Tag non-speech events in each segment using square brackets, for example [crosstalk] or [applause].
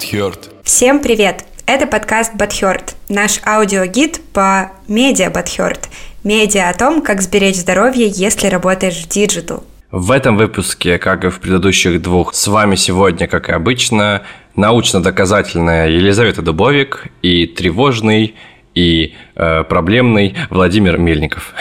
Бадхёрд. Всем привет! Это подкаст Бадхёрд, наш аудиогид по медиа Бадхёрд. Медиа о том, как сберечь здоровье, если работаешь в digital. В этом выпуске, как и в предыдущих двух, с вами сегодня, как и обычно, научно-доказательная Елизавета Дубовик и тревожный и э, проблемный Владимир Мельников.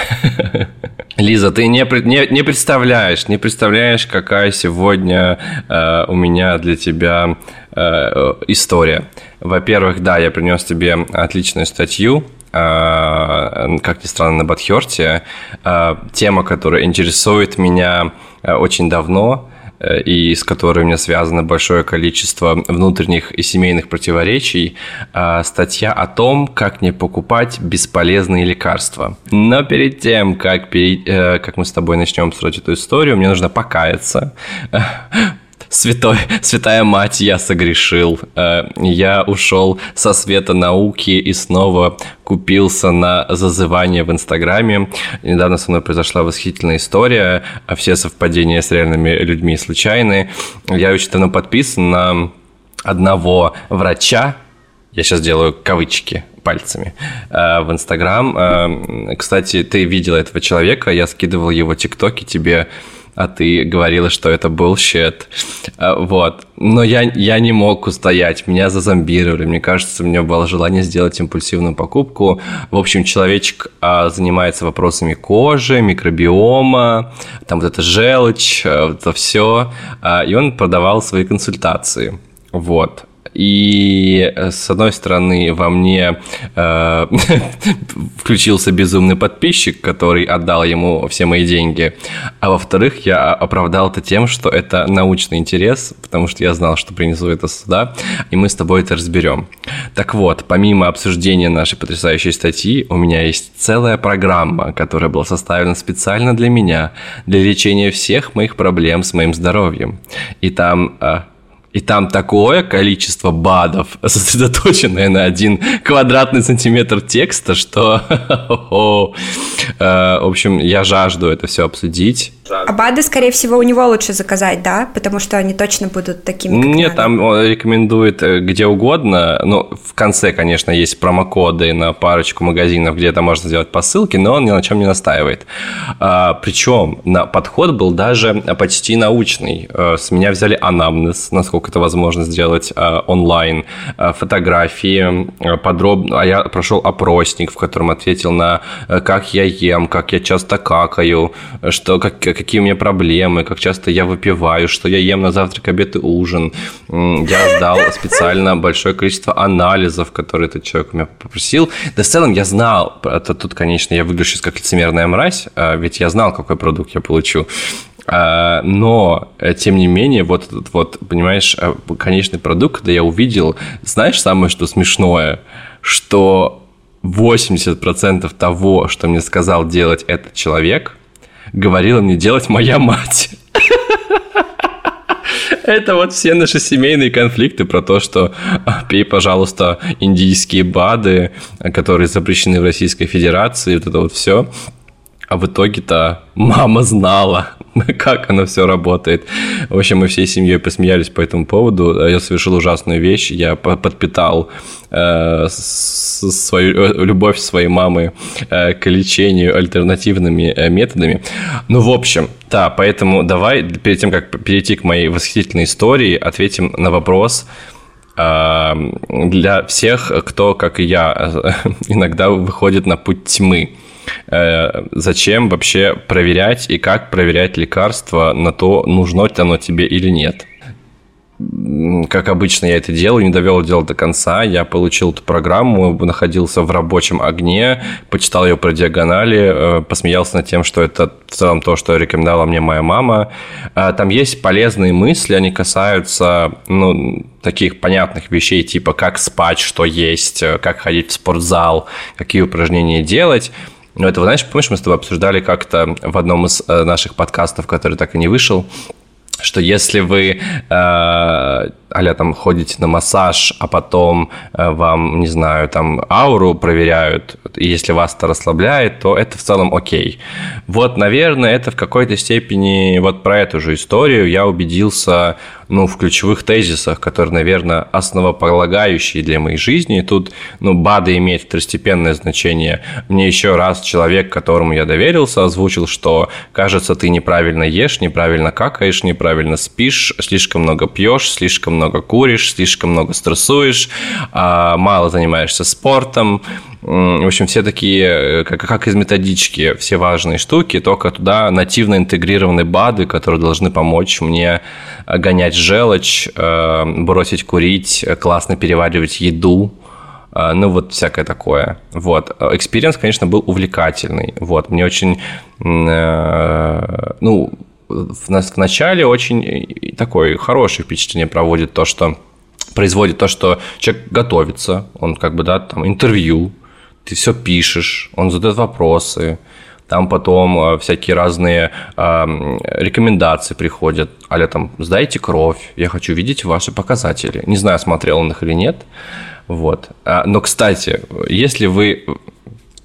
[laughs] Лиза, ты не, не, не представляешь, не представляешь, какая сегодня э, у меня для тебя э, история. Во-первых, да, я принес тебе отличную статью, э, как ни странно, на Бадхерте. Э, тема, которая интересует меня э, очень давно, и с которой у меня связано большое количество внутренних и семейных противоречий, а, статья о том, как не покупать бесполезные лекарства. Но перед тем, как, перед, э, как мы с тобой начнем строить эту историю, мне нужно покаяться святой, святая мать, я согрешил. Э, я ушел со света науки и снова купился на зазывание в Инстаграме. Недавно со мной произошла восхитительная история. Все совпадения с реальными людьми случайны. Я очень давно подписан на одного врача, я сейчас делаю кавычки пальцами э, в Инстаграм. Э, кстати, ты видел этого человека, я скидывал его тиктоки тебе а ты говорила, что это bullshit. А, вот. Но я, я не мог устоять, меня зазомбировали. Мне кажется, у меня было желание сделать импульсивную покупку. В общем, человечек а, занимается вопросами кожи, микробиома, там вот это желчь, а, это все. А, и он продавал свои консультации. Вот. И э, с одной стороны во мне э, [laughs] включился безумный подписчик, который отдал ему все мои деньги, а во-вторых я оправдал это тем, что это научный интерес, потому что я знал, что принесу это сюда, и мы с тобой это разберем. Так вот, помимо обсуждения нашей потрясающей статьи, у меня есть целая программа, которая была составлена специально для меня, для лечения всех моих проблем с моим здоровьем. И там э, и там такое количество БАДов, [laughs] сосредоточенное на один квадратный сантиметр текста, что, [laughs] э, в общем, я жажду это все обсудить. А БАДы, скорее всего, у него лучше заказать, да? Потому что они точно будут такими, как Нет, там он рекомендует э, где угодно. Ну, в конце, конечно, есть промокоды на парочку магазинов, где это можно сделать по ссылке, но он ни на чем не настаивает. А, причем на подход был даже почти научный. А, с меня взяли анамнез, насколько это возможно сделать а, онлайн, а, фотографии, а, подробно. А я прошел опросник, в котором ответил на как я ем, как я часто какаю, что как какие у меня проблемы, как часто я выпиваю, что я ем на завтрак, обед и ужин. Я сдал специально большое количество анализов, которые этот человек у меня попросил. Да в целом я знал, это тут, конечно, я выгляжу сейчас как лицемерная мразь, а ведь я знал, какой продукт я получу. А, но, э, тем не менее, вот этот вот, понимаешь, э, конечный продукт, когда я увидел, знаешь, самое что смешное, что 80% того, что мне сказал делать этот человек, говорила мне делать моя мать. Это вот все наши семейные конфликты про то, что а, пей, пожалуйста, индийские БАДы, которые запрещены в Российской Федерации, вот это вот все. А в итоге-то мама знала, [laughs] как оно все работает. В общем, мы всей семьей посмеялись по этому поводу. Я совершил ужасную вещь. Я подпитал свою э, любовь своей мамы э, к лечению альтернативными э, методами. Ну, в общем, да, поэтому давай перед тем, как перейти к моей восхитительной истории, ответим на вопрос, э, для всех, кто, как и я, [laughs] иногда выходит на путь тьмы. Э, зачем вообще проверять и как проверять лекарство на то, нужно оно тебе или нет. Как обычно я это делаю, не довел дело до конца. Я получил эту программу, находился в рабочем огне, почитал ее про диагонали, э, посмеялся над тем, что это в целом то, что рекомендовала мне моя мама. Э, там есть полезные мысли, они касаются ну, таких понятных вещей, типа как спать, что есть, как ходить в спортзал, какие упражнения делать. Но это, знаешь, помнишь, мы с тобой обсуждали как-то в одном из э, наших подкастов, который так и не вышел, что если вы э, а там ходите на массаж, а потом э, вам, не знаю, там ауру проверяют, и если вас это расслабляет, то это в целом окей. Вот, наверное, это в какой-то степени вот про эту же историю я убедился ну, в ключевых тезисах, которые, наверное, основополагающие для моей жизни. И тут, ну, БАДы имеет второстепенное значение. Мне еще раз человек, которому я доверился, озвучил, что, кажется, ты неправильно ешь, неправильно какаешь, неправильно спишь, слишком много пьешь, слишком много куришь, слишком много стрессуешь, а, мало занимаешься спортом, в общем, все такие, э, как, как из методички, все важные штуки, только туда нативно интегрированы БАДы, которые должны помочь мне э, гонять желчь, э, бросить курить, классно переваривать еду, ну, вот всякое такое. Вот. Experience, конечно, был увлекательный. Вот. Мне очень, ну, в начале очень такое хорошее впечатление проводит то, что производит то, что человек готовится, он как бы, да, там, интервью, ты все пишешь, он задает вопросы, там потом э, всякие разные э, рекомендации приходят, а там, сдайте кровь, я хочу видеть ваши показатели. Не знаю, смотрел он их или нет. Вот. А, но, кстати, если вы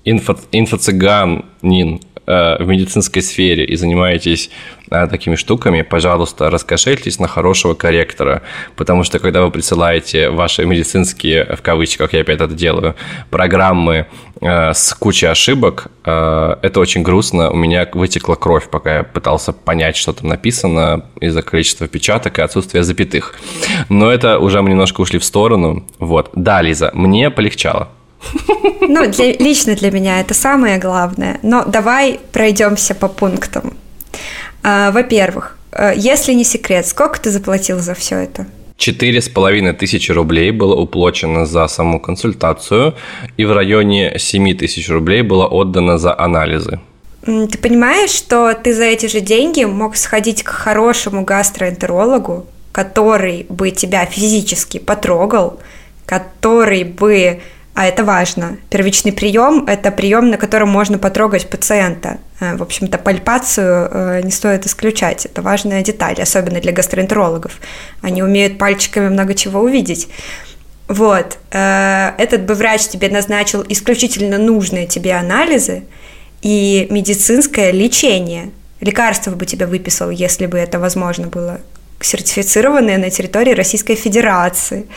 инфо, инфо-цыганин, Э, в медицинской сфере и занимаетесь э, такими штуками, пожалуйста, раскошельтесь на хорошего корректора, потому что когда вы присылаете ваши медицинские, в кавычках я опять это делаю, программы э, с кучей ошибок, это очень грустно. У меня вытекла кровь, пока я пытался понять, что там написано из-за количества печаток и отсутствия запятых. Но это уже мы немножко ушли в сторону. Вот. Да, Лиза, мне полегчало. Ну, для, лично для меня это самое главное. Но давай пройдемся по пунктам. А, во-первых, э, если не секрет, сколько ты заплатил за все это? Четыре с половиной тысячи рублей было уплачено за саму консультацию, и в районе семи тысяч рублей было отдано за анализы. Ты понимаешь, что ты за эти же деньги мог сходить к хорошему гастроэнтерологу, который бы тебя физически потрогал, который бы а это важно. Первичный прием – это прием, на котором можно потрогать пациента. Э, в общем-то, пальпацию э, не стоит исключать. Это важная деталь, особенно для гастроэнтерологов. Они умеют пальчиками много чего увидеть. Вот. Э, этот бы врач тебе назначил исключительно нужные тебе анализы и медицинское лечение. Лекарства бы тебе выписал, если бы это возможно было, сертифицированные на территории Российской Федерации –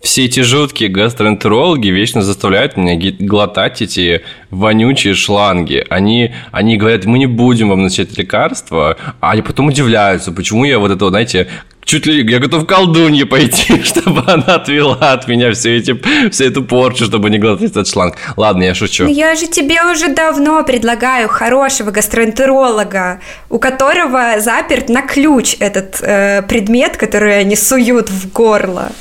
все эти жуткие гастроэнтерологи вечно заставляют меня глотать эти вонючие шланги. Они, они говорят, мы не будем вам начать лекарства, а они потом удивляются, почему я вот это, знаете, чуть ли я готов колдунье пойти, [laughs] чтобы она отвела от меня все эти, всю эту порчу, чтобы не глотать этот шланг. Ладно, я шучу. Но я же тебе уже давно предлагаю хорошего гастроэнтеролога, у которого заперт на ключ этот э, предмет, который они суют в горло.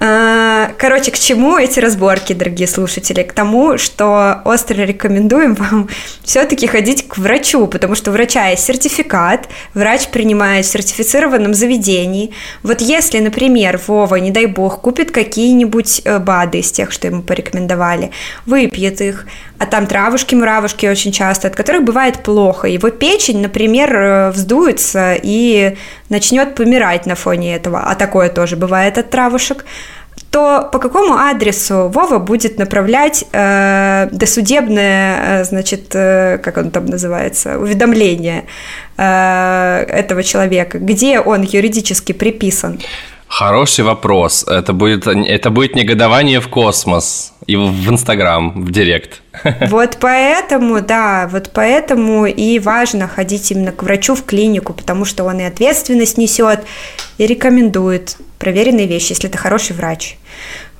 А, короче, к чему эти разборки, дорогие слушатели? К тому, что остро рекомендуем вам [laughs] все-таки ходить к врачу, потому что у врача есть сертификат, врач принимает в сертифицированном заведении. Вот если, например, Вова, не дай бог, купит какие-нибудь э, БАДы из тех, что ему порекомендовали, выпьет их, а там травушки-муравушки очень часто, от которых бывает плохо. Его печень, например, э, вздуется и начнет помирать на фоне этого, а такое тоже бывает от травушек, то по какому адресу Вова будет направлять э, досудебное, э, значит, э, как он там называется, уведомление э, этого человека, где он юридически приписан? Хороший вопрос. Это будет, это будет негодование в космос и в Инстаграм, в Директ. [laughs] Вот поэтому, да, вот поэтому и важно ходить именно к врачу в клинику, потому что он и ответственность несет, и рекомендует проверенные вещи, если ты хороший врач.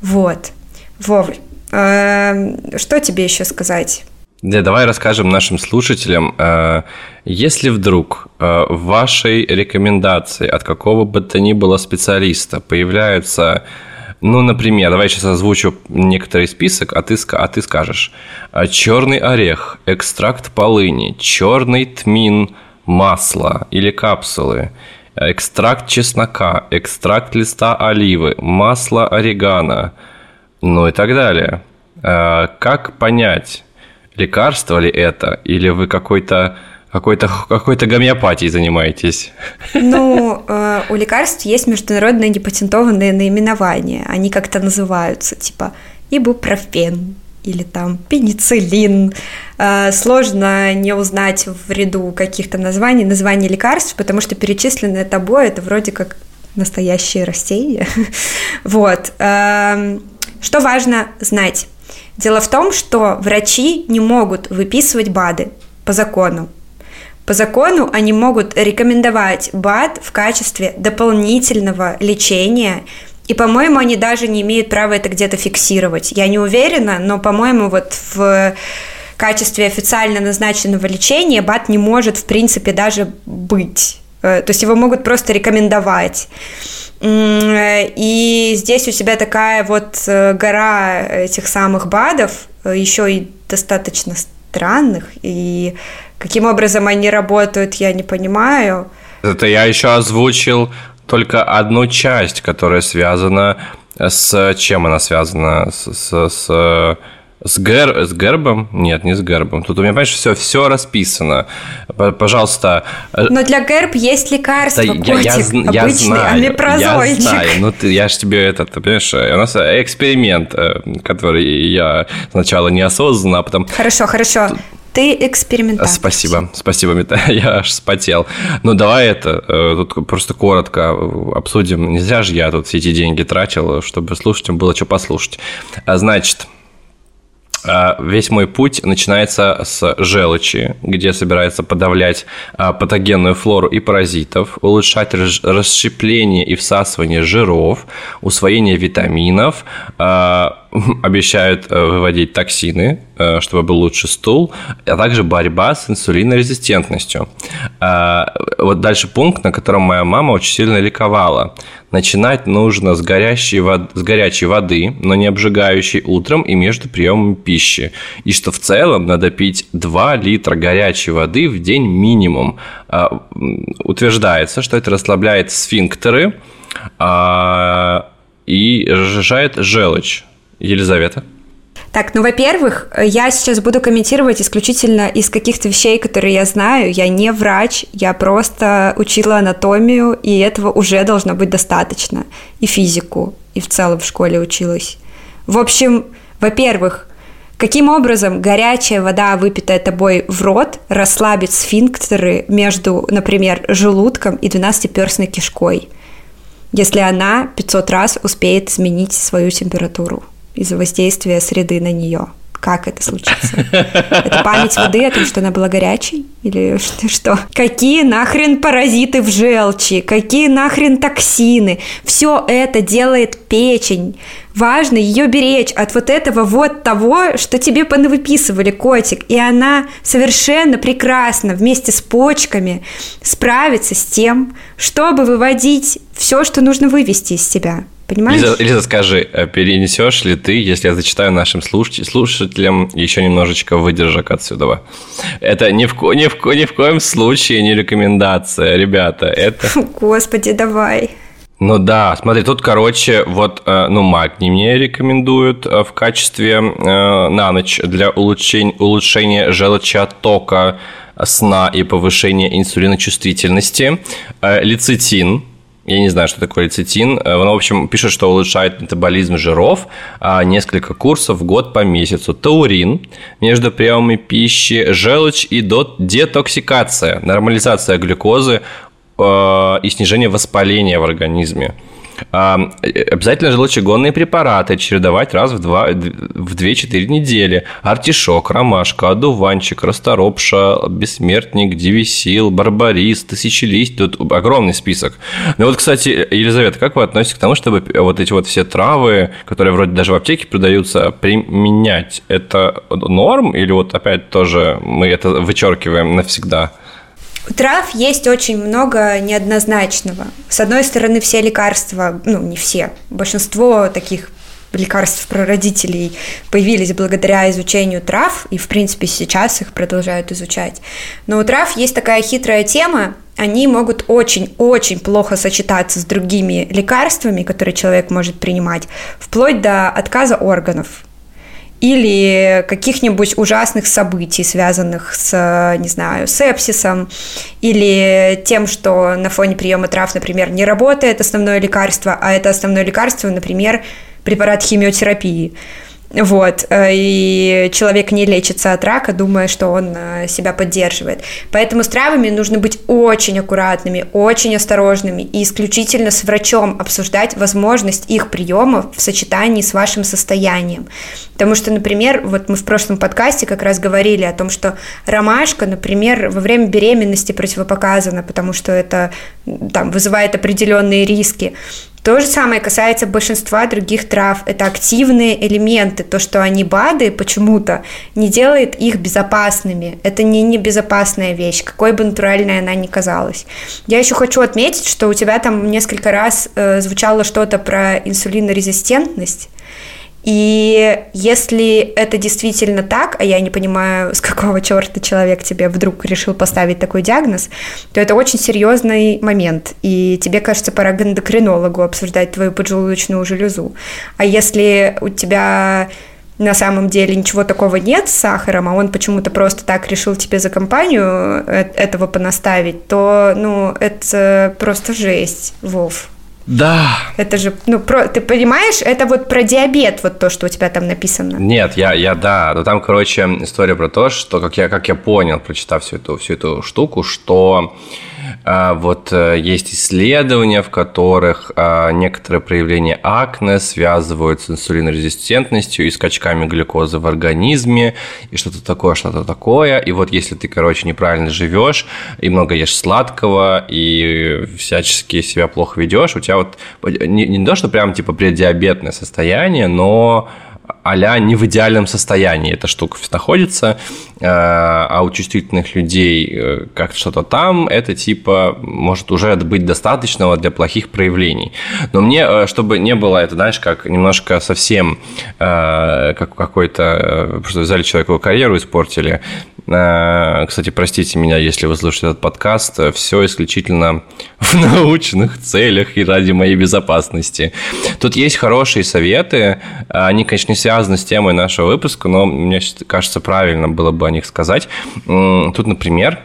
Вот. Вов, э, что тебе еще сказать? Да, давай расскажем нашим слушателям, э, если вдруг э, в вашей рекомендации от какого бы то ни было специалиста появляются ну, например, давай я сейчас озвучу некоторый список, а ты, а ты скажешь. Черный орех, экстракт полыни, черный тмин, масло или капсулы, экстракт чеснока, экстракт листа оливы, масло орегано, ну и так далее. Как понять, лекарство ли это, или вы какой-то какой-то какой-то гомеопатией занимаетесь. Ну, [laughs] э, у лекарств есть международные непатентованные наименования. Они как-то называются, типа ибупрофен или там пенициллин. Э, сложно не узнать в ряду каких-то названий, названий лекарств, потому что перечисленное тобой это вроде как настоящие растения. [laughs] вот. Э, что важно знать? Дело в том, что врачи не могут выписывать БАДы по закону. По закону они могут рекомендовать БАД в качестве дополнительного лечения, и, по-моему, они даже не имеют права это где-то фиксировать. Я не уверена, но, по-моему, вот в качестве официально назначенного лечения БАД не может, в принципе, даже быть. Э, то есть его могут просто рекомендовать. И здесь у тебя такая вот э, гора этих самых БАДов, э, еще и достаточно странных, и каким образом они работают, я не понимаю. Это я еще озвучил только одну часть, которая связана с чем она связана? С, с, с с, гер... с гербом? Нет, не с гербом. Тут у меня, понимаешь, все, все расписано. Пожалуйста. Э, Но для герб есть лекарства, да, котик, я, я, я обычный, знаю, Я знаю, ну ты, я же тебе этот, ты понимаешь, у нас эксперимент, э, который я сначала неосознанно, а потом... Хорошо, хорошо. Ты экспериментатор. Спасибо, спасибо, Мита, [laughs] я аж спотел. Ну, давай это, э, тут просто коротко обсудим. Не зря же я тут все эти деньги тратил, чтобы слушателям было что послушать. А, значит, а, весь мой путь начинается с желчи, где собирается подавлять а, патогенную флору и паразитов, улучшать расщепление и всасывание жиров, усвоение витаминов, а, [laughs] обещают э, выводить токсины, э, чтобы был лучший стул, а также борьба с инсулинорезистентностью. Вот дальше пункт, на котором моя мама очень сильно ликовала. Начинать нужно с горячей, воды, с горячей воды, но не обжигающей утром и между приемами пищи. И что в целом надо пить 2 литра горячей воды в день минимум. А, утверждается, что это расслабляет сфинктеры а, и разжижает желчь. Елизавета. Так, ну, во-первых, я сейчас буду комментировать исключительно из каких-то вещей, которые я знаю. Я не врач, я просто учила анатомию, и этого уже должно быть достаточно. И физику, и в целом в школе училась. В общем, во-первых, Каким образом горячая вода, выпитая тобой в рот, расслабит сфинктеры между, например, желудком и двенадцатиперстной кишкой, если она 500 раз успеет изменить свою температуру? Из-за воздействия среды на нее. Как это случится? Это память воды о том, что она была горячей? Или что? Какие нахрен паразиты в желчи? Какие нахрен токсины? Все это делает печень. Важно ее беречь от вот этого вот того, что тебе понавыписывали, котик. И она совершенно прекрасно вместе с почками справится с тем, чтобы выводить все, что нужно вывести из себя. Понимаешь? Лиза, Лиза, скажи, э, перенесешь ли ты, если я зачитаю нашим слушателям еще немножечко выдержек отсюда? Это ни в, ко, ни, в, ни в коем случае не рекомендация, ребята. Это... Господи, давай. Ну да, смотри, тут, короче, вот, э, ну, магний мне рекомендуют э, в качестве на ночь для улучшения, улучшения желчеоттока, сна и повышения инсулиночувствительности. Лецитин – я не знаю, что такое лецитин. Э, он, в общем, пишет, что улучшает метаболизм жиров, а несколько курсов в год по месяцу. Таурин между приемами пищи, желчь и детоксикация, нормализация глюкозы э, и снижение воспаления в организме. Обязательно желчегонные препараты чередовать раз в, два, в 2-4 недели. Артишок, ромашка, одуванчик, расторопша, бессмертник, дивисил, барбарис, тысячелисть. Тут огромный список. Ну вот, кстати, Елизавета, как вы относитесь к тому, чтобы вот эти вот все травы, которые вроде даже в аптеке продаются, применять? Это норм или вот опять тоже мы это вычеркиваем навсегда? У трав есть очень много неоднозначного. С одной стороны, все лекарства, ну, не все, большинство таких лекарств про родителей появились благодаря изучению трав, и, в принципе, сейчас их продолжают изучать. Но у трав есть такая хитрая тема, они могут очень-очень плохо сочетаться с другими лекарствами, которые человек может принимать, вплоть до отказа органов. Или каких-нибудь ужасных событий, связанных с, не знаю, сепсисом, или тем, что на фоне приема трав, например, не работает основное лекарство, а это основное лекарство, например, препарат химиотерапии. Вот, э, и человек не лечится от рака, думая, что он э, себя поддерживает. Поэтому с травами нужно быть очень аккуратными, очень осторожными и исключительно с врачом обсуждать возможность их приема в сочетании с вашим состоянием. Потому что, например, вот мы в прошлом подкасте как раз говорили о том, что ромашка, например, во время беременности противопоказана, потому что это там вызывает определенные риски. То же самое касается большинства других трав. Это активные элементы. То, что они БАДы почему-то не делает их безопасными. Это не небезопасная вещь, какой бы натуральной она ни казалась. Я еще хочу отметить, что у тебя там несколько раз э, звучало что-то про инсулинорезистентность. И если это действительно так, а я не понимаю, с какого черта человек тебе вдруг решил поставить такой диагноз, то это очень серьезный момент. И тебе, кажется, пора к эндокринологу обсуждать твою поджелудочную железу. А если у тебя на самом деле ничего такого нет с сахаром, а он почему-то просто так решил тебе за компанию э, этого понаставить, то, ну, это просто жесть, Вов. Да. Это же, ну, про, ты понимаешь, это вот про диабет, вот то, что у тебя там написано. Нет, я, я да. Но там, короче, история про то, что, как я, как я понял, прочитав всю эту, всю эту штуку, что вот э, есть исследования, в которых а, некоторые проявления акне связывают с инсулинорезистентностью и скачками глюкозы в организме, и что-то такое, что-то такое. И вот если ты, короче, неправильно живешь и много ешь сладкого, и всячески себя плохо ведешь, у тебя вот не, не то, что прям типа преддиабетное состояние, но а не в идеальном состоянии эта штука находится, э, а у чувствительных людей э, как что-то там, это типа может уже быть достаточного для плохих проявлений. Но мне, э, чтобы не было это, знаешь, как немножко совсем как какой-то, просто взяли человеку карьеру испортили, кстати, простите меня, если вы слушаете этот подкаст. Все исключительно в [laughs] научных целях и ради моей безопасности. Тут есть хорошие советы. Они, конечно, не связаны с темой нашего выпуска, но мне кажется, правильно было бы о них сказать. Тут, например,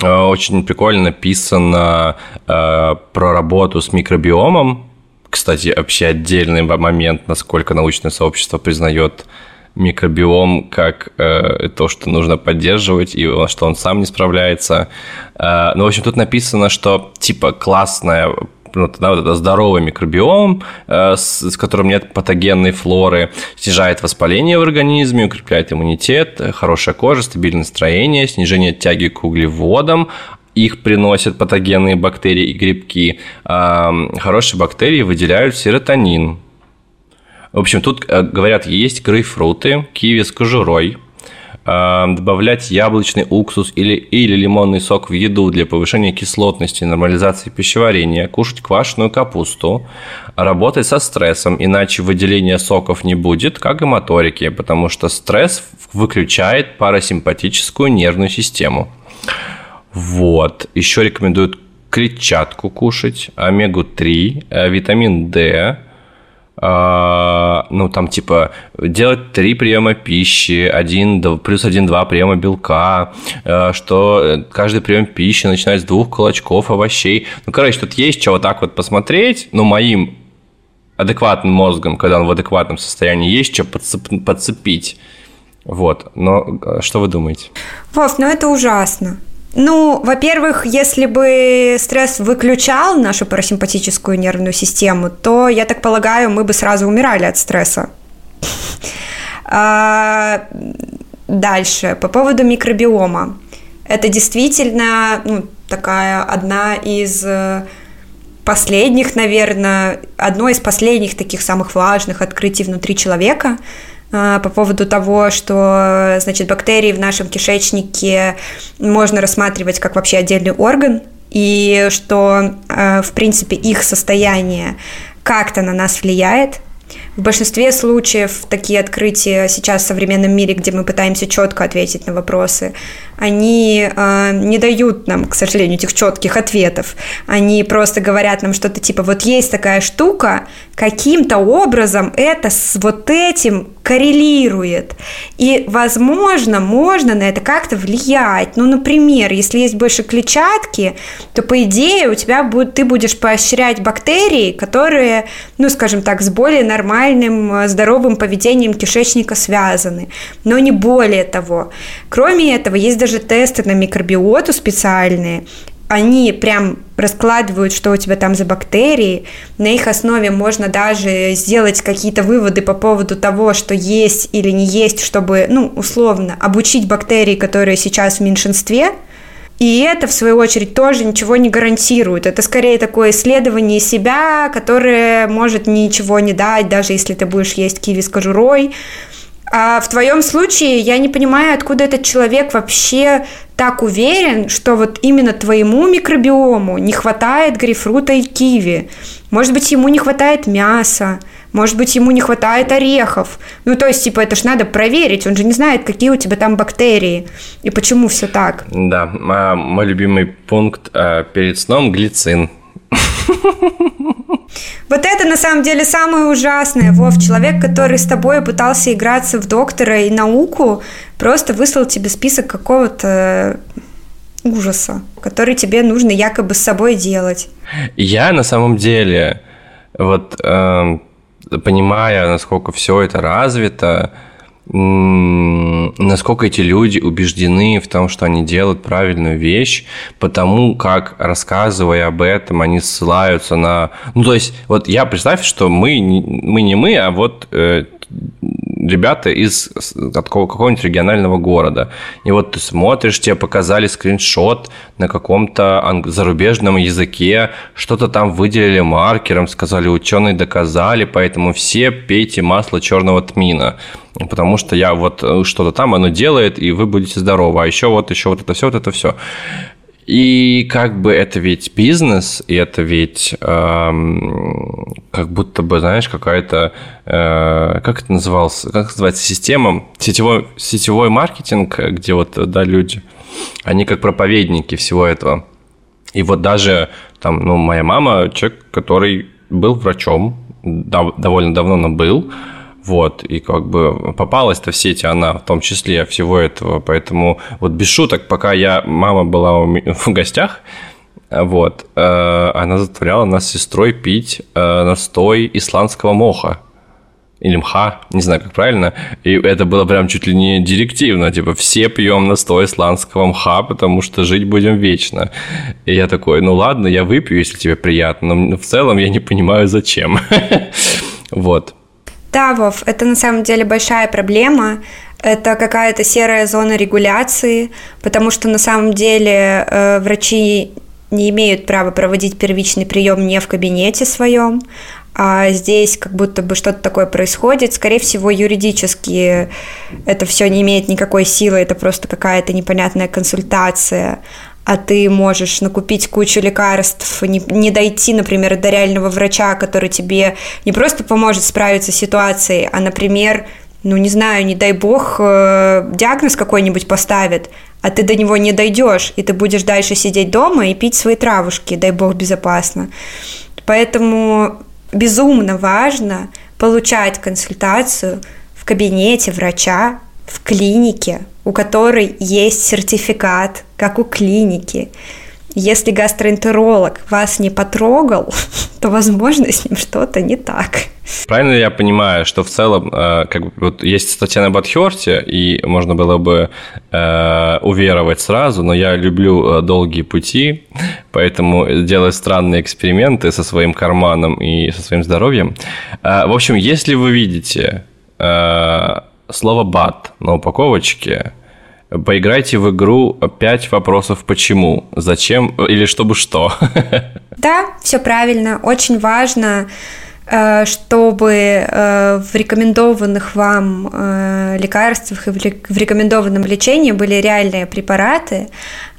э, очень прикольно написано э, про работу с микробиомом. Кстати, вообще отдельный момент, насколько научное сообщество признает микробиом как э, то, что нужно поддерживать, и что он сам не справляется. Э, ну, в общем, тут написано, что типа классная ну, да, вот это здоровый микробиом, э, с, с которым нет патогенной флоры, снижает воспаление в организме, укрепляет иммунитет, хорошая кожа, стабильное настроение, снижение тяги к углеводам, их приносят патогенные бактерии и грибки. Э, хорошие бактерии выделяют серотонин, в общем, тут э, говорят, есть грейпфруты, киви с кожурой, э, добавлять яблочный уксус или, или лимонный сок в еду для повышения кислотности, нормализации пищеварения, кушать квашеную капусту, работать со стрессом, иначе выделения соков не будет, как и моторики, потому что стресс выключает парасимпатическую нервную систему. Вот. Еще рекомендуют клетчатку кушать, омегу-3, э, витамин D, ну, там, типа, делать три приема пищи, один, плюс один-два приема белка, а, что каждый прием пищи начинать с двух кулачков овощей. Ну, короче, тут есть что вот так вот посмотреть, ну, моим адекватным мозгом, когда он в адекватном состоянии, есть что подцеп, подцепить. Вот, но а, что вы думаете? Вов, ну это ужасно. Ну, во-первых, если бы стресс выключал нашу парасимпатическую нервную систему, то, я так полагаю, мы бы сразу умирали от стресса. А, дальше, по поводу микробиома. Это действительно ну, такая одна из э, последних, наверное, одно из последних таких самых важных открытий внутри человека – по поводу того, что, значит, бактерии в нашем кишечнике можно рассматривать как вообще отдельный орган, и что, а, в принципе, их состояние как-то на нас влияет. В большинстве случаев такие открытия сейчас в современном мире, где мы пытаемся четко ответить на вопросы, они э, не дают нам, к сожалению, этих четких ответов. Они просто говорят нам что-то типа, вот есть такая штука, каким-то образом это с вот этим коррелирует. И, возможно, можно на это как-то влиять. Ну, например, если есть больше клетчатки, то, по идее, у тебя будет, ты будешь поощрять бактерии, которые, ну, скажем так, с более нормальным, э, здоровым поведением кишечника связаны. Но не более того. Кроме этого, есть даже тесты на микробиоту специальные, они прям раскладывают, что у тебя там за бактерии. На их основе можно даже сделать какие-то выводы по поводу того, что есть или не есть, чтобы, ну, условно, обучить бактерии, которые сейчас в меньшинстве. И это, в свою очередь, тоже ничего не гарантирует. Это скорее такое исследование себя, которое может ничего не дать, даже если ты будешь есть киви с кожурой. А в твоем случае я не понимаю, откуда этот человек вообще так уверен, что вот именно твоему микробиому не хватает грейпфрута и киви. Может быть, ему не хватает мяса, может быть, ему не хватает орехов. Ну, то есть, типа, это ж надо проверить. Он же не знает, какие у тебя там бактерии и почему все так. Да, мой любимый пункт э, перед сном – глицин. [laughs] Вот это на самом деле самое ужасное, Вов. Человек, который с тобой пытался играться в доктора и науку, просто выслал тебе список какого-то ужаса, который тебе нужно якобы с собой делать. Я на самом деле, вот э, понимая, насколько все это развито, насколько эти люди убеждены в том, что они делают правильную вещь, потому как, рассказывая об этом, они ссылаются на... Ну, то есть, вот я представь, что мы, мы не мы, а вот э, ребята из какого-нибудь регионального города. И вот ты смотришь, тебе показали скриншот на каком-то зарубежном языке, что-то там выделили маркером, сказали, ученые доказали, поэтому все пейте масло черного тмина потому что я вот э, что-то там оно делает, и вы будете здоровы, а еще вот еще вот это все, вот это все. И как бы это ведь бизнес, и это ведь эм, как будто бы, знаешь, какая-то, э, как это называлось, как называется, система, сетевой, сетевой маркетинг, где вот, да, люди, они как проповедники всего этого. И вот даже там, ну, моя мама, человек, который был врачом, довольно давно но был, вот, и как бы попалась-то в сети она, в том числе всего этого. Поэтому вот без шуток, пока я, мама была [laughs] в гостях, вот, э, она заставляла нас с сестрой пить э, настой исландского моха. Или мха, не знаю, как правильно. И это было прям чуть ли не директивно. Типа, все пьем настой исландского мха, потому что жить будем вечно. И я такой, ну ладно, я выпью, если тебе приятно. Но в целом я не понимаю, зачем. [laughs] Вот. Да, Вов, это на самом деле большая проблема. Это какая-то серая зона регуляции, потому что на самом деле э, врачи не имеют права проводить первичный прием не в кабинете своем, а здесь как будто бы что-то такое происходит. Скорее всего, юридически это все не имеет никакой силы, это просто какая-то непонятная консультация а ты можешь накупить кучу лекарств, не, не дойти, например, до реального врача, который тебе не просто поможет справиться с ситуацией, а, например, ну, не знаю, не дай бог, э, диагноз какой-нибудь поставит, а ты до него не дойдешь, и ты будешь дальше сидеть дома и пить свои травушки, дай бог, безопасно. Поэтому безумно важно получать консультацию в кабинете врача, в клинике, у которой есть сертификат, как у клиники. Если гастроэнтеролог вас не потрогал, [laughs] то, возможно, с ним что-то не так. Правильно я понимаю, что в целом э, как бы, вот есть статья на Бадхерте, и можно было бы э, уверовать сразу, но я люблю э, долгие пути, поэтому делаю странные эксперименты со своим карманом и со своим здоровьем. Э, в общем, если вы видите э, слово «бат» на упаковочке, поиграйте в игру «Пять вопросов почему», зачем или чтобы что. [laughs] Да, все правильно. Очень важно э, чтобы э, в рекомендованных вам э, лекарствах и в рекомендованном лечении были реальные препараты,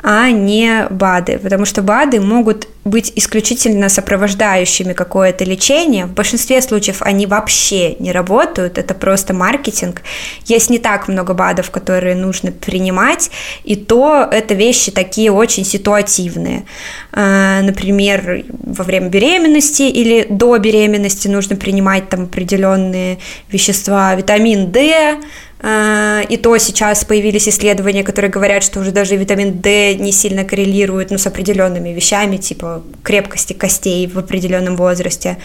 а не БАДы, потому что БАДы могут быть исключительно сопровождающими какое-то лечение. В большинстве случаев они вообще не работают, это просто маркетинг. Есть не так много БАДов, которые нужно принимать, и то это вещи такие очень ситуативные. А, например, во время беременности или до беременности нужно принимать там определенные вещества, витамин D, и то сейчас появились исследования, которые говорят, что уже даже витамин D не сильно коррелирует ну, с определенными вещами, типа крепкости костей в определенном возрасте.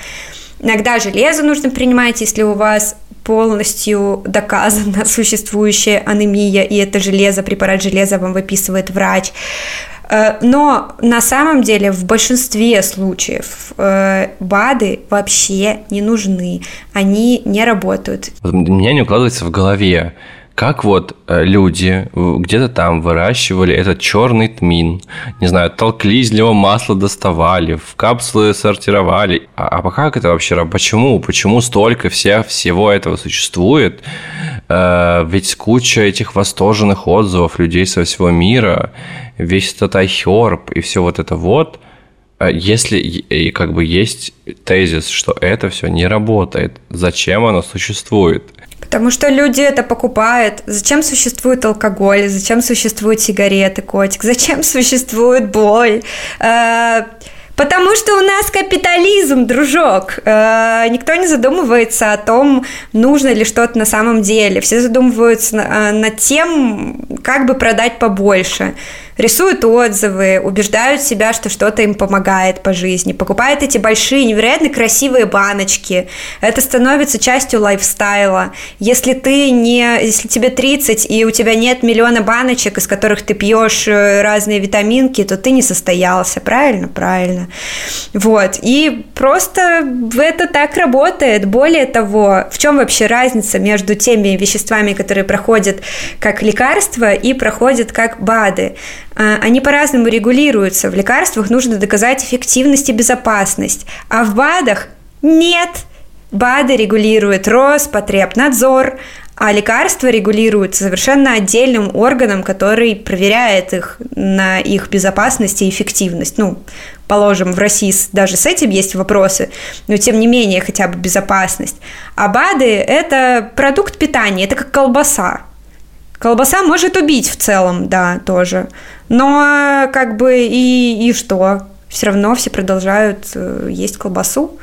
Иногда железо нужно принимать, если у вас полностью доказана [laughs] существующая анемия, и это железо, препарат железа вам выписывает врач. Э, но на самом деле в большинстве случаев э, БАДы вообще не нужны, они не работают. У меня не укладывается в голове, как вот э, люди где-то там выращивали этот черный тмин, не знаю, толкли из него масло доставали, в капсулы сортировали. А, а как это вообще, почему? Почему столько всех, всего этого существует? Э, ведь куча этих восторженных отзывов людей со всего мира, весь этот iHerb и все вот это вот – если и как бы есть тезис, что это все не работает, зачем оно существует? Потому что люди это покупают. Зачем существует алкоголь? Зачем существуют сигареты, котик? Зачем существует боль? Э, потому что у нас капитализм, дружок. Э, никто не задумывается о том, нужно ли что-то на самом деле. Все задумываются э, над тем, как бы продать побольше рисуют отзывы, убеждают себя, что что-то им помогает по жизни, покупают эти большие, невероятно красивые баночки. Это становится частью лайфстайла. Если ты не, если тебе 30 и у тебя нет миллиона баночек, из которых ты пьешь э, разные витаминки, то ты не состоялся, правильно? Правильно. Вот. И просто это так работает. Более того, в чем вообще разница между теми веществами, которые проходят как лекарства и проходят как БАДы? А, они по-разному регулируются. В лекарствах нужно доказать эффективность и безопасность, а в БАДах нет. БАДы регулирует Роспотребнадзор, а лекарства регулируются совершенно отдельным органом, который проверяет их на их безопасность и эффективность. Ну, положим, в России даже с этим есть вопросы, но тем не менее хотя бы безопасность. А БАДы – это продукт питания, это как колбаса. Колбаса может убить в целом, да, тоже. Но как бы и, и что? Все равно все продолжают э, есть колбасу.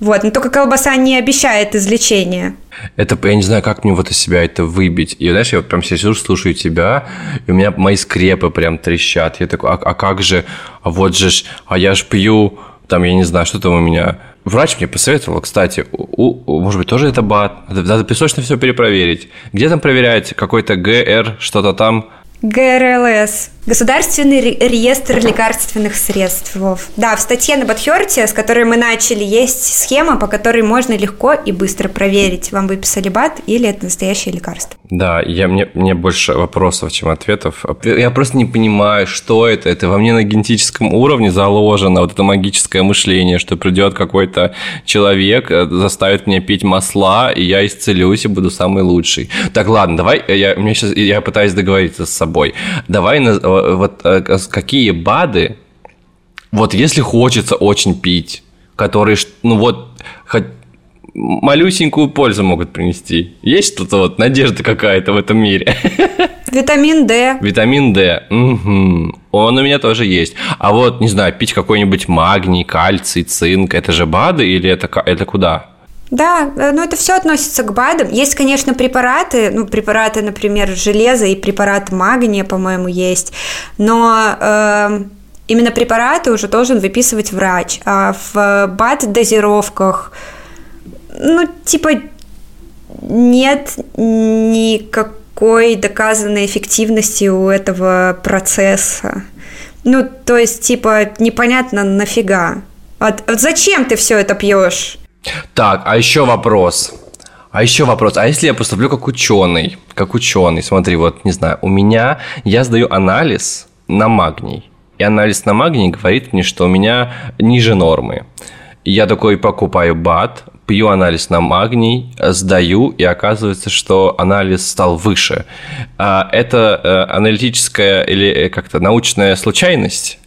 Вот. Но только колбаса не обещает излечения. Это, я не знаю, как мне вот из себя это выбить. И знаешь, я вот прям сижу, слушаю тебя, и у меня мои скрепы прям трещат. Я такой, а, а как же, а вот же, а я ж пью, там, я не знаю, что там у меня. Врач мне посоветовал, кстати, у, у, может быть, тоже это БАТ. Надо, надо песочно все перепроверить. Где там проверять? Какой-то ГР, что-то там? ГРЛС. Государственный реестр лекарственных средств. Да, в статье на Бадхерте, с которой мы начали, есть схема, по которой можно легко и быстро проверить, вам выписали БАД или это настоящее лекарство. Да, я, мне, мне больше вопросов, чем ответов. Я просто не понимаю, что это. Это во мне на генетическом уровне заложено, вот это магическое мышление, что придет какой-то человек, э, заставит меня пить масла, и я исцелюсь и буду самый лучший. Так, ладно, давай, я, мне сейчас, я пытаюсь договориться с собой. Давай вот э, какие БАДы, вот если хочется очень пить, которые, ну вот, хоть малюсенькую пользу могут принести. Есть что-то вот, надежда какая-то в этом мире? [laughs] Витамин D. Витамин D. Угу. Он у меня тоже есть. А вот, не знаю, пить какой-нибудь магний, кальций, цинк, это же БАДы или это, это куда? Да, э, ну это все относится к БАДам. Есть, конечно, препараты, ну препараты, например, железа и препараты магния, по-моему, есть, но э, именно препараты уже должен выписывать врач. А в БАД-дозировках, ну типа нет никакой доказанной эффективности у этого процесса. Ну, то есть, типа, непонятно нафига. Вот, вот зачем ты все это пьешь? Так, а еще вопрос. А еще вопрос, а если я поступлю как ученый, как ученый, смотри, вот, не знаю, у меня, я сдаю анализ на магний, и анализ на магний говорит мне, что у меня ниже нормы. Я такой покупаю БАТ, пью анализ на магний, сдаю, и оказывается, что анализ стал выше. А это э, аналитическая или э, как-то научная случайность?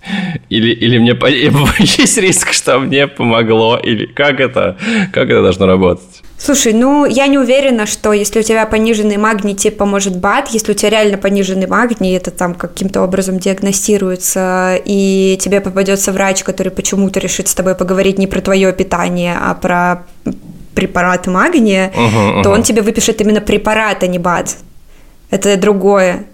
Или, или мне [laughs] есть риск, что мне помогло? Или как это, как это должно работать? Слушай, ну я не уверена, что если у тебя пониженный магний, тебе поможет БАД. Если у тебя реально пониженный магний, это там каким-то образом диагностируется, и тебе попадется врач, который почему-то решит с тобой поговорить не про твое питание, а про препараты магния, uh-huh, uh-huh. то он тебе выпишет именно препарат, а не БАД. Это другое.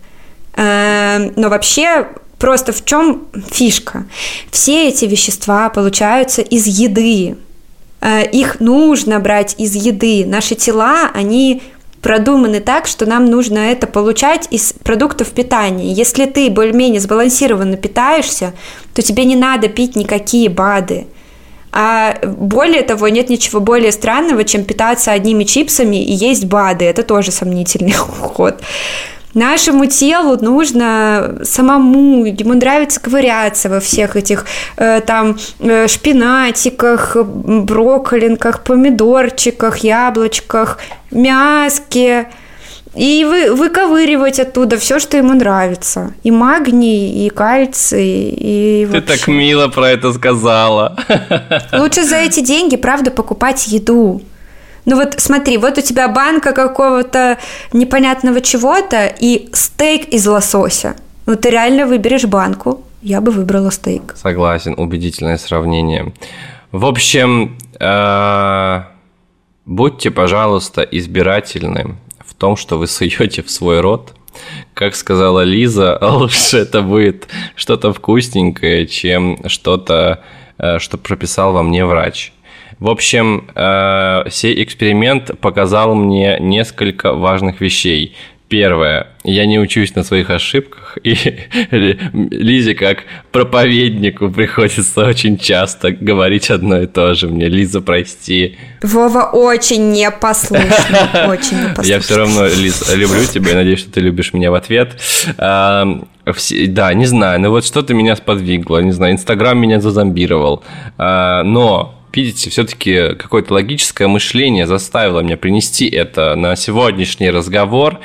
Эм, но вообще просто в чем фишка? Все эти вещества получаются из еды. Э, их нужно брать из еды. Наши тела, они продуманы так, что нам нужно это получать из продуктов питания. Если ты более-менее сбалансированно питаешься, то тебе не надо пить никакие БАДы. А более того, нет ничего более странного, чем питаться одними чипсами и есть БАДы. Это тоже сомнительный [laughs] ход. Нашему телу нужно самому, ему нравится ковыряться во всех этих э, там э, шпинатиках, брокколинках, помидорчиках, яблочках, мяске. И вы, выковыривать оттуда все, что ему нравится. И магний, и кальций, и Ты так мило про это сказала. Лучше за эти деньги, правда, покупать еду. Ну вот смотри, вот у тебя банка какого-то непонятного чего-то и стейк из лосося. Ну ты реально выберешь банку. Я бы выбрала стейк. Согласен, убедительное сравнение. В общем, э, будьте, пожалуйста, избирательны том, что вы суете в свой рот. Как сказала Лиза, [laughs] лучше это будет что-то вкусненькое, чем что-то, э, что прописал вам не врач. В общем, э, сей эксперимент показал мне несколько важных вещей. Первое, я не учусь на своих ошибках, и [laughs] Лизе как проповеднику приходится очень часто говорить одно и то же мне. Лиза, прости. Вова очень непослушный, [laughs] очень непослушный. Я все равно, Лиз, люблю тебя и надеюсь, что ты любишь меня в ответ. Да, не знаю, ну вот что-то меня сподвигло, не знаю, Инстаграм меня зазомбировал, а, но видите, все-таки какое-то логическое мышление заставило меня принести это на сегодняшний разговор.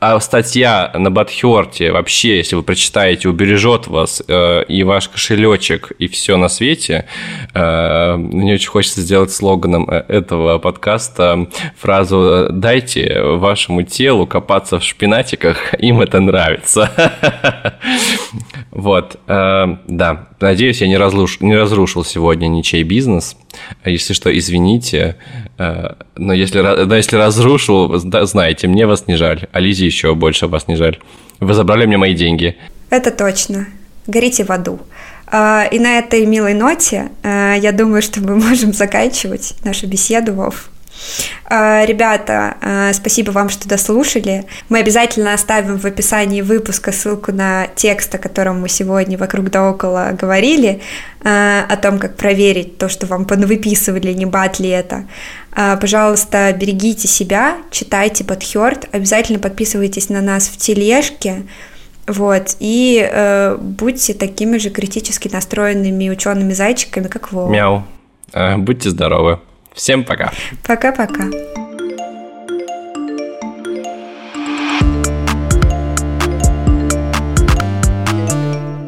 А статья на Бадхерте вообще, если вы прочитаете, убережет вас э, и ваш кошелечек, и все на свете. Э, мне очень хочется сделать слоганом э, этого подкаста фразу «Дайте вашему телу копаться в шпинатиках, [laughs] им это нравится». [laughs] Вот, э, да, надеюсь, я не, разруш... не разрушил сегодня ничей бизнес. Если что, извините, э, но если, но если разрушил, знаете, мне вас не жаль, а Лизе еще больше вас не жаль. Вы забрали мне мои деньги. Это точно. Горите в аду. Э, и на этой милой ноте э, я думаю, что мы можем заканчивать нашу беседу, Вов. А, ребята, а, спасибо вам, что дослушали. Мы обязательно оставим в описании выпуска ссылку на текст, о котором мы сегодня вокруг да около говорили, а, о том, как проверить то, что вам понавыписывали, не бат ли это. Пожалуйста, берегите себя, читайте Бадхёрд, обязательно подписывайтесь на нас в тележке, вот, и э, будьте такими же критически настроенными учеными зайчиками, как Вова. Мяу. Э, будьте здоровы. Всем пока. Пока-пока.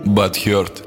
Бадхёрд.